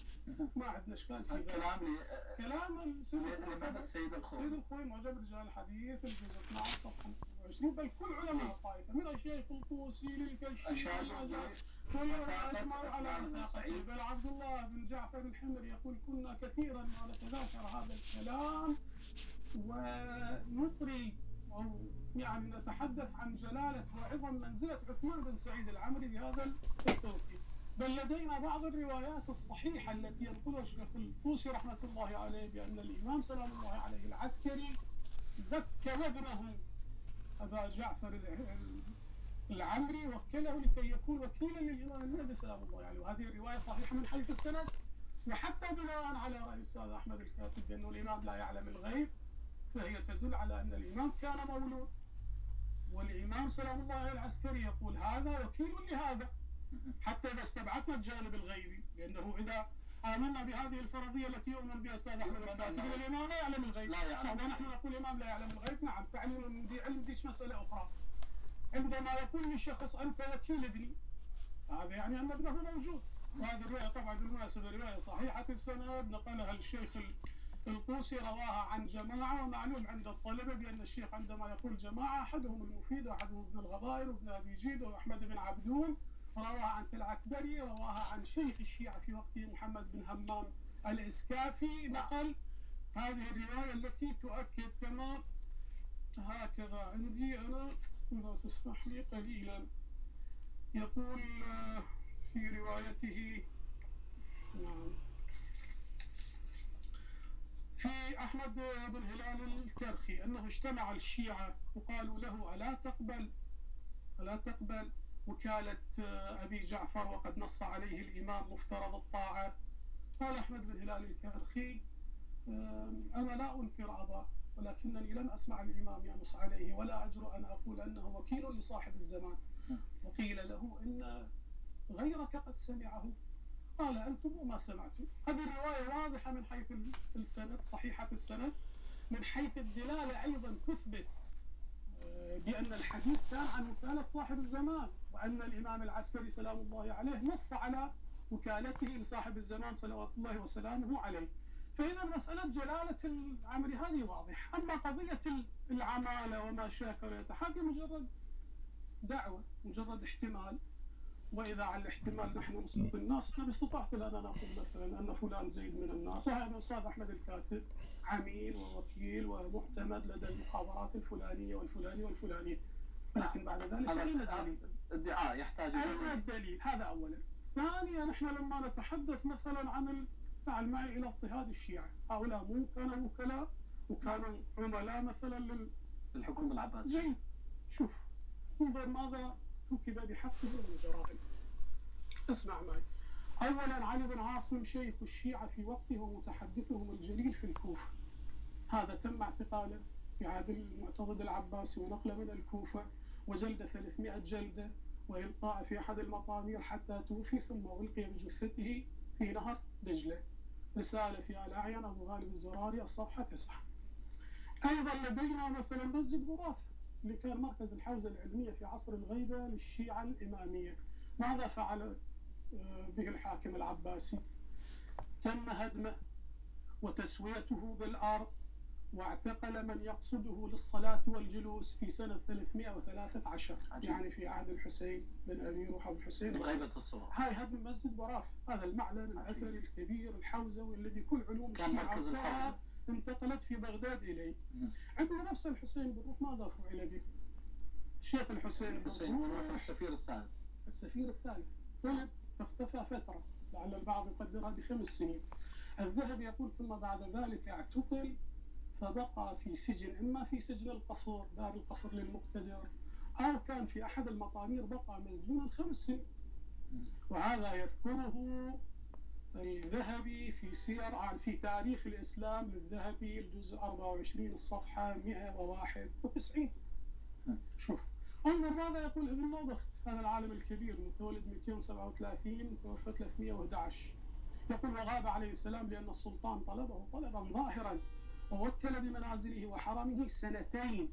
ما عندنا إشكال في ذلك. كلام كلام السيد الخوي؟ السيد الخوي معجب رجال الحديث الجزء 12 صفحة 20 بل كل علماء الطائفة من الشيخ الطوسي للكشي على سعيد بل عبد الله بن جعفر الحمر يقول كنا كثيرا ما نتذاكر هذا الكلام ونطري يعني نتحدث عن جلالة وعظم منزلة عثمان بن سعيد العمري بهذا التوفيق بل لدينا بعض الروايات الصحيحة التي ينقلها الشيخ الطوسي رحمة الله عليه بأن الإمام سلام الله عليه العسكري ذكر ابنه أبا جعفر العمري وكله لكي يكون وكيلا للإمام المهدي سلام الله عليه. وهذه الرواية صحيحة من حيث السند. وحتى بناء على رأي الأستاذ أحمد الكاتب بأنه الإمام لا يعلم الغيب فهي تدل على أن الإمام كان مولود. والإمام سلام الله العسكري يقول هذا وكيل لهذا. حتى إذا استبعدنا الجانب الغيبي لأنه إذا آمنا بهذه الفرضية التي يؤمن بها الأستاذ أحمد الكاتب الإمام لا يعلم الغيب. لا يعلم. صح ونحن نقول الإمام لا يعلم الغيب. نعم. تعليم دي علم ديش مسألة أخرى. عندما يقول للشخص أنت وكيل ابني هذا يعني أن ابنه موجود. وهذه الرواية طبعا بالمناسبة رواية صحيحة السند. نقلها الشيخ القوسي رواها عن جماعة ومعلوم عند الطلبة بأن الشيخ عندما يقول جماعة أحدهم المفيد وأحدهم ابن الغضائر وابن أبي جيد وأحمد بن عبدون رواها عن العكبري رواها عن شيخ الشيعة في وقته محمد بن همام الإسكافي. نقل هذه الرواية التي تؤكد كما هكذا عندي أنا إذا تسمح لي قليلا. يقول آه، في روايته نعم. في أحمد بن هلال الكرخي أنه اجتمع الشيعة وقالوا له ألا تقبل ألا تقبل وكالة أبي جعفر وقد نص عليه الإمام مفترض الطاعة. قال أحمد بن هلال الكرخي أنا لا أنكر أباه ولكنني لم أسمع الإمام ينص عليه ولا أجرؤ أن أقول أنه وكيل لصاحب الزمان. وقيل له إن غيرك قد سمعه. قال أنتم وما سمعتم. هذه الرواية واضحة من حيث السند صحيحة السند. من حيث الدلالة أيضا تثبت آه، بأن الحديث كان عن وكالة صاحب الزمان وأن الإمام العسكري سلام الله عليه نص على وكالته لصاحب الزمان صلوات الله وسلامه عليه. فإذا مسألة جلالة العمر هذه واضحة. أما قضية العمالة وما شاكل هذه مجرد دعوة مجرد احتمال. وإذا على الاحتمال نحن نصدق الناس أنا باستطاعتي الان أنا أقول مثلا أن فلان زيد من الناس. هذا الاستاذ أحمد الكاتب عميل ووكيل ومعتمد لدى المخابرات الفلانية والفلانية والفلانية. لكن بعد ذلك اين الدليل؟ ادعاء يحتاج إلى الدليل هذا اولا. ثانيا نحن لما نتحدث مثلا عن تعال معي إلى اضطهاد الشيعة هؤلاء مو كانوا وكلاء وكانوا عملاء مثلا للحكومه العباسيه زين شوف انظر ماذا ركب بحقه من اسمع معي. أولا علي بن عاصم شيخ الشيعة في وقته ومتحدثهم الجليل في الكوفة. هذا تم اعتقاله في عهد المعتضد العباسي ونقله من الكوفة وجلد 300 جلدة وإلقاء في أحد المطامير حتى توفي ثم ألقي بجثته في نهر دجلة. رسالة في الأعين أبو غالب الزراري الصفحة 9 أيضا لدينا مثلا مسجد براث اللي كان مركز الحوزة العلمية في عصر الغيبة للشيعة الإمامية. ماذا فعل آه، به الحاكم العباسي؟ تم هدمه وتسويته بالأرض واعتقل من يقصده للصلاة والجلوس في سنة 313 عجيب. يعني في عهد الحسين بن أبي روح الحسين غيبة الصلاة. هاي هدم مسجد براث هذا المعلن الأثري الكبير الحوزوي الذي كل علوم كان مركز الحوزة. انتقلت في بغداد إليه عندنا نفس الحسين بن روح ماذا فعل به؟ الشيخ الحسين بن روح السفير الثالث. السفير الثالث. ولد فاختفى فترة لعل البعض يقدرها بخمس سنين. الذهبي يقول ثم بعد ذلك اعتقل فبقى في سجن إما في سجن القصر دار القصر للمقتدر أو كان في أحد المطامير بقى مسجونا خمس سنين. وهذا يذكره الذهبي في سير في تاريخ الإسلام للذهبي الجزء 24 الصفحة 191 شوف انظر ماذا يقول ابن نوبخت هذا العالم الكبير متولد 237 توفى 311 يقول وغاب عليه السلام لأن السلطان طلبه طلبا ظاهرا ووكل بمنازله وحرمه سنتين.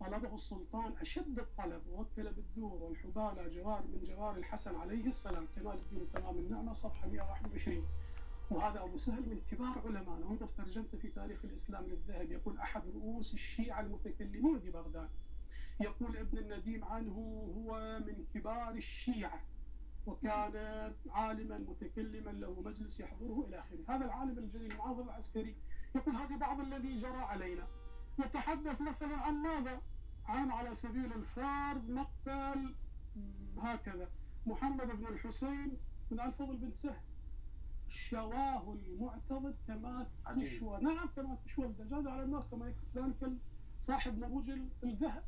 طلبه السلطان أشد الطلب ووكل بالدور والحبالة جوار من جوار الحسن عليه السلام كمال الدين تمام النعمة صفحة 121 وهذا أبو سهل من كبار علماء. انظر ترجمته في تاريخ الإسلام للذهب يقول أحد رؤوس الشيعة المتكلمين ببغداد يقول ابن النديم عنه هو من كبار الشيعة وكان عالما متكلما له مجلس يحضره إلى آخره. هذا العالم الجليل المعاظم العسكري يقول هذا بعض الذي جرى علينا. نتحدث مثلا عن ماذا؟ عن على سبيل الفرض مقتل هكذا. محمد بن الحسين بن الفضل بن سهل. شواه المعتضد كما تشوى. نعم كما تشوى الدجاجة على النار كما ذلك صاحب مروج الذهب.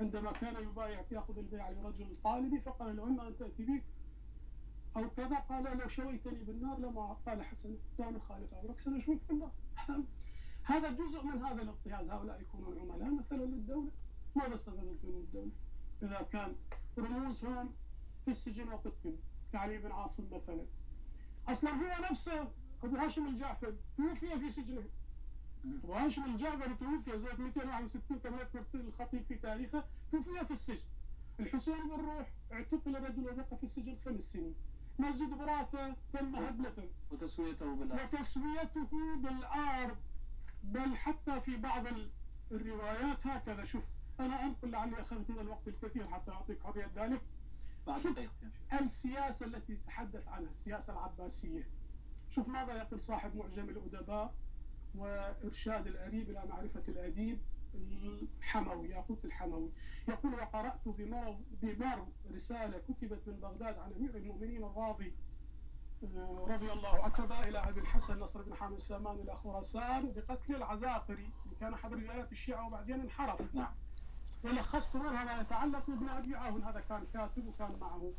عندما كان يبايع يأخذ البيع لرجل طالبي فقال له إما أن تأتي بي أو كذا. قال لو شويتني بالنار لما قال حسن كان خالف أمرك سنشويك بالنار هذا جزء من هذا الاضطهاد هؤلاء يكونون عملاء مثلا للدولة؟ ماذا استفادت منه الدولة؟ إذا كان رموزهم في السجن وقتلوا كعلي بن عاصم مثلا. أصلا هو نفسه أبو هاشم الجعفر توفي في سجنه. وهاشم الجعفري توفي سنة 261 كما يذكر الخطيب في تاريخه توفي في السجن. الحسين بن روح اعتقل رجل وبقى في السجن خمس سنين. مسجد براثة تم هدمته وتسويته بالأرض. وتسويته بالأرض. بل حتى في بعض الروايات هكذا. شوف أنا أنقل لعلي أخذت من الوقت الكثير حتى أعطيك حرية ذلك. شوف السياسة التي تحدث عنها السياسة العباسية. شوف ماذا يقول صاحب معجم الأدباء وإرشاد الأديب إلى معرفة الأديب الحموي ياقوت الحموي. يقول وقرأت بمر بمر رسالة كتبت من بغداد عن أمير المؤمنين الراضي رضي الله عتبة إلى أبي الحسن نصر بن حامد السامان إلى خراسان بقتل العزاقري اللي كان أحد رجالات الشيعة وبعدين انحرف. نعم. ولخصت منها ما يتعلق بابن أبي عون. هذا كان كاتب وكان معه.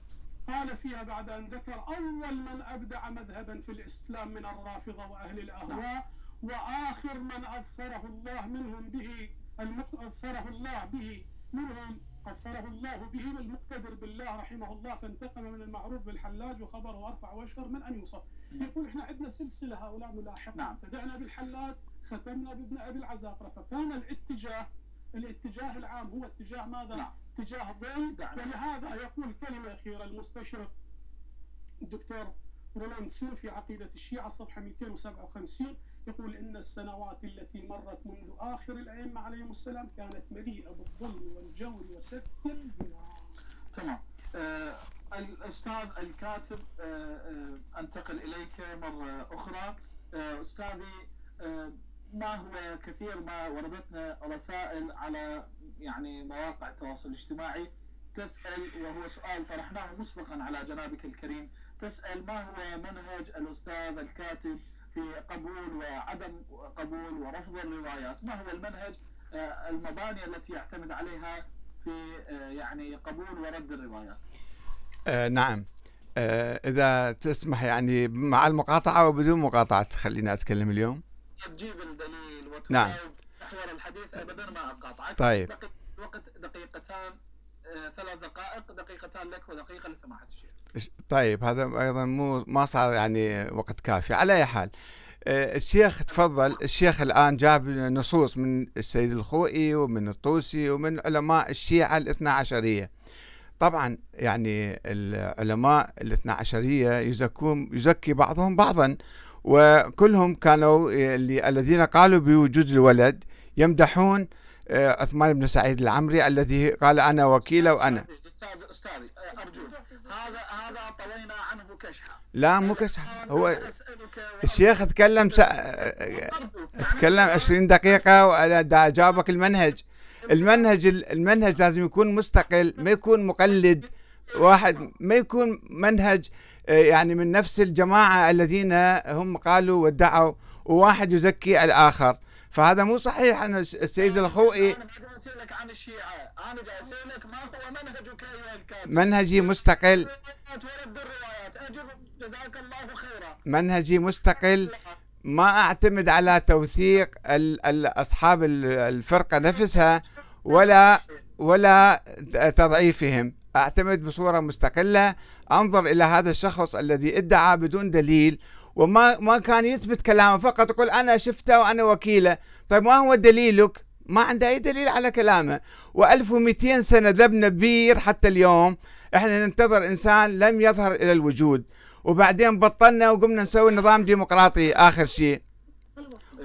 قال فيها بعد أن ذكر أول من أبدع مذهبا في الإسلام من الرافضة وأهل الأهواء وآخر من أظفره الله منهم به أظفره الله به منهم أظفره الله به المقتدر بالله رحمه الله فانتقم من المعروف بالحلاج وخبره أرفع وأشهر من أن يوصف يقول إحنا عندنا سلسلة هؤلاء ملاحقة نعم. بدأنا بالحلاج ختمنا بابن أبي العزاقرة فكان الاتجاه الاتجاه العام هو اتجاه ماذا؟ نعم. اتجاه نعم. ولهذا يقول كلمة أخيرة المستشرق الدكتور رولاند سير في عقيدة الشيعة صفحة 257 يقول إن السنوات التي مرت منذ آخر الأئمة عليهم السلام كانت مليئة بالظلم والجور وسد البناء تمام. آه الاستاذ الكاتب آه آه أنتقل إليك مرة أخرى. آه أستاذي آه ما هو كثير ما وردتنا رسائل على يعني مواقع التواصل الاجتماعي. تسأل وهو سؤال طرحناه مسبقا على جنابك الكريم. تسأل ما هو منهج الأستاذ الكاتب في قبول وعدم قبول ورفض الروايات. ما هو المنهج؟ آه المباني التي يعتمد عليها في آه، يعني قبول ورد الروايات. آه نعم. آه إذا تسمح يعني مع المقاطعة وبدون مقاطعة خلينا أتكلم اليوم. تجيب الدليل وتجاوب نعم. محور الحديث بدون ما أقاطعك. طيب. وقت دقيقتان. ثلاث دقائق دقيقتان لك ودقيقة لسماحه الشيخ طيب هذا أيضا مو ما صار يعني وقت كافي. على أي حال آه، الشيخ تفضل. الشيخ الآن جاب نصوص من السيد الخوئي ومن الطوسي ومن علماء الشيعة الاثنى عشرية. طبعا يعني العلماء الاثنى عشرية يزكون يزكي بعضهم بعضا وكلهم كانوا الذين قالوا بوجود الولد يمدحون آه، عثمان بن سعيد العمري الذي قال أنا وكيله وأنا. أستاذ استاذي آه، ارجوك هذا هذا طوينا عنه كشحة. لا مو كشح هو الشيخ تكلم سا... تكلم 20 دقيقة وأنا دا أجاوبك المنهج. المنهج المنهج لازم يكون مستقل ما يكون مقلد. واحد ما يكون منهج آه، يعني من نفس الجماعة الذين هم قالوا وادعوا وواحد يزكي الآخر. فهذا مو صحيح أن السيد الخوئي أنا ما أسألك عن الشيعة. أنا جاي أسألك ما هو منهجك ايها الكاتب منهجي مستقل. الروايات ورد الروايات. أجب جزاك الله خيرا. منهجي مستقل. ما أعتمد على توثيق ال- ال- أصحاب ال- الفرقة نفسها ولا ولا تضعيفهم. أعتمد بصورة مستقلة. أنظر إلى هذا الشخص الذي ادعى بدون دليل وما ما كان يثبت كلامه فقط يقول أنا شفته وأنا وكيله. طيب ما هو دليلك؟ ما عنده أي دليل على كلامه. و1200 سنة ذبنا بير حتى اليوم. إحنا ننتظر إنسان لم يظهر إلى الوجود. وبعدين بطلنا وقمنا نسوي نظام ديمقراطي آخر شيء.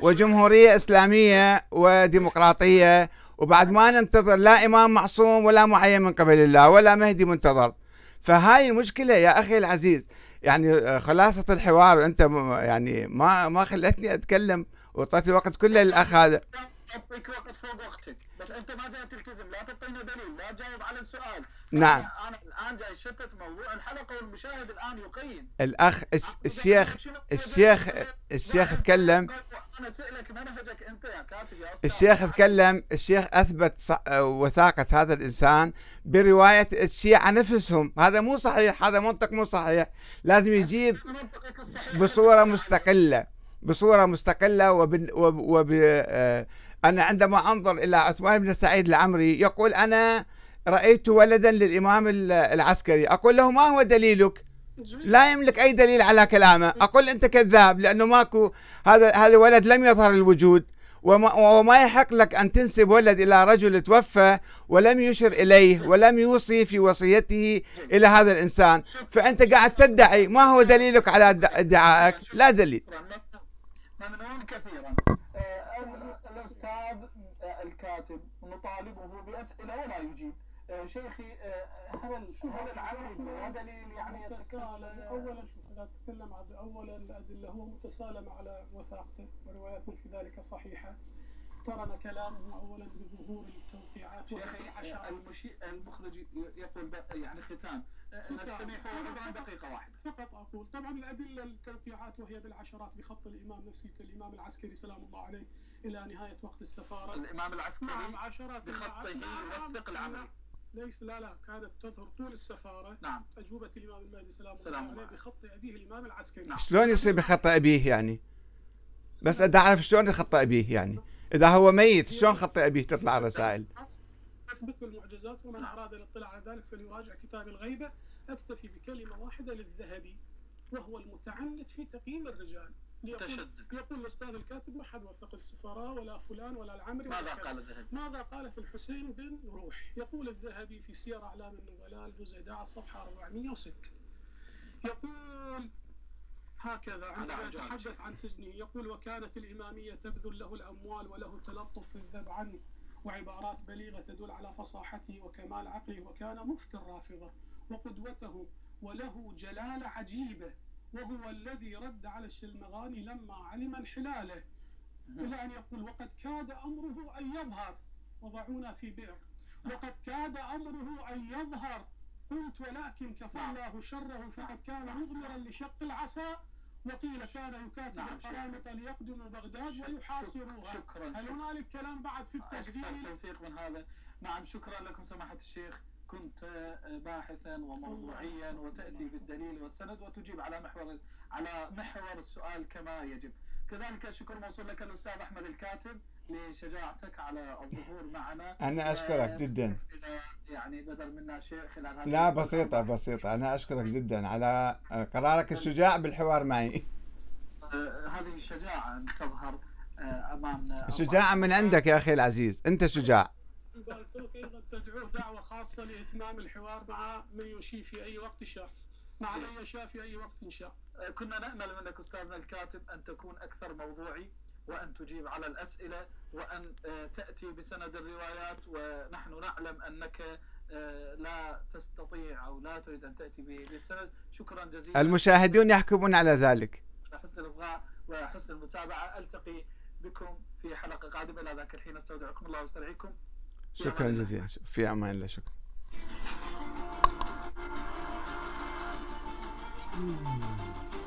وجمهورية إسلامية وديمقراطية. وبعد ما ننتظر لا إمام معصوم ولا معين من قبل الله ولا مهدي منتظر. فهاي المشكلة يا أخي العزيز. يعني آه، خلاصة الحوار م- يعني ما ما خلتني أتكلم وأعطيت الوقت كله للأخ هذا. اعطيك وقت فوق وقتك. بس انت ما جاي تلتزم لا تعطينا دليل لا تجاوب على السؤال. نعم. أنا أنا الآن جاي شتت موضوع الحلقة والمشاهد الآن يقيم. الس- الشيخ الشيخ الشيخ تكلم أنا سألك منهجك أنت يا كاتب يا الشيخ تكلم الشيخ أثبت ص- وثاقة هذا الإنسان برواية الشيعة نفسهم. هذا مو صحيح هذا منطق مو صحيح. لازم يجيب بصورة مستقلة بصورة مستقلة وب... وب... أنا عندما أنظر إلى عثمان بن سعيد العمري يقول أنا رأيت ولدا للإمام ال- العسكري. أقول له ما هو دليلك؟ لا يملك أي دليل على كلامه. أقول أنت كذاب لأنه ماكو هذا هذا ولد لم يظهر الوجود. وما, وما يحق لك أن تنسب ولد إلى رجل توفى ولم يشر إليه ولم يوصي في وصيته إلى هذا الإنسان. فأنت قاعد تدعي ما هو دليلك على اد- ادعائك؟ لا دليل. ممنون كثيرا آه، ال- الاستاذ آه، الكاتب نطالبه بأسئلة ولا يجيب. آه، شيخي آه، هل شوف هل العمل لا دليل يعني متسالم اولا شوف اذا تكلم عن اولا الأدلة هو متسالم على وثاقته ورواياتنا في ذلك صحيحة. اقترن كلامه أولا بظهور التوقيعات وهي المشي... المخرج يقول د- يعني ختام. ختام. نستمع فورا دقيقة واحدة. فقط أقول طبعا الأدلة التوقيعات وهي بالعشرات بخط الإمام نفسه الإمام العسكري سلام الله عليه إلى نهاية وقت السفارة. الإمام العسكري نعم عشرات بخطه نعم، يوثق العمل. نعم. ليس لا لا كانت تظهر طول السفارة. نعم. أجوبة الإمام المهدي سلام الله سلام عليه الله. بخط أبيه الإمام العسكري. نعم. شلون يصير بخط أبيه يعني؟ بس أدي أعرف شلون يخط أبيه يعني؟ إذا هو ميت شلون خط أبيه تطلع الرسائل أثبت بالمعجزات ومن أراد الاطلاع على ذلك فليراجع كتاب الغيبة أكتفي بكلمة واحدة للذهبي وهو المتعنت في تقييم الرجال يقول, متشدد. يقول الأستاذ الكاتب ما حد وثق السفراء ولا فلان ولا العمري ولا ماذا كذا. قال الذهبي؟ ماذا قال في الحسين بن روح يقول الذهبي في سير أعلام النبلاء الجزء 11 صفحة 406 يقول هكذا عندما يتحدث شيء. عن سجنه. يقول وكانت الإمامية تبذل له الأموال وله تلطف في الذب عنه وعبارات بليغة تدل على فصاحته وكمال عقله وكان مفتي الرافضة وقدوته وله جلالة عجيبة وهو الذي رد على الشلمغاني لما علم انحلاله. إلى أن يقول وقد كاد أمره أن يظهر. وضعونا في بئر. وقد كاد أمره أن يظهر. قلت ولكن كفى نعم. الله شره فقد كان مضمرا لشق العصا. وقيل كان يكاتب نعم، شكراً. القرامطة ليقدموا بغداد ويحاصروها. شكرا هل هنالك كلام بعد في التسجيل توثيق من هذا. نعم شكرا لكم سماحة الشيخ. كنت آه، باحثا وموضوعيا وتأتي بالدليل والسند وتجيب على محور على محور السؤال كما يجب. كذلك الشكر موصول لك الأستاذ أحمد الكاتب. لشجاعتك على الظهور معنا. أنا أشكرك و- جدا. يعني بدل منا شيء خلال هذه لا. بسيطة بسيطة. أنا أشكرك جدا على قرارك الشجاع بالحوار معي. آه، هذه شجاعة أن تظهر آه، أمام شجاعة من عندك يا أخي العزيز. أنت شجاع. أيضا تدعوه دعوة خاصة لإتمام الحوار مع من يشيء في أي وقت شاء. مع. من يشاء في أي وقت شاء. كنا نأمل منك أستاذنا الكاتب أن تكون أكثر موضوعي. وأن تجيب على الأسئلة وأن آه، تأتي بسند الروايات ونحن نعلم أنك آه، لا تستطيع أو لا تريد أن تأتي بالسند. شكرا جزيلا. المشاهدون يحكمون على ذلك. حسن الإصغاء وحسن المتابعة. ألتقي بكم في حلقة قادمة. إلى ذاك الحين أستودعكم الله واسترعيكم شكرا. جزيلا. في أمان الله. شكرا. Mm.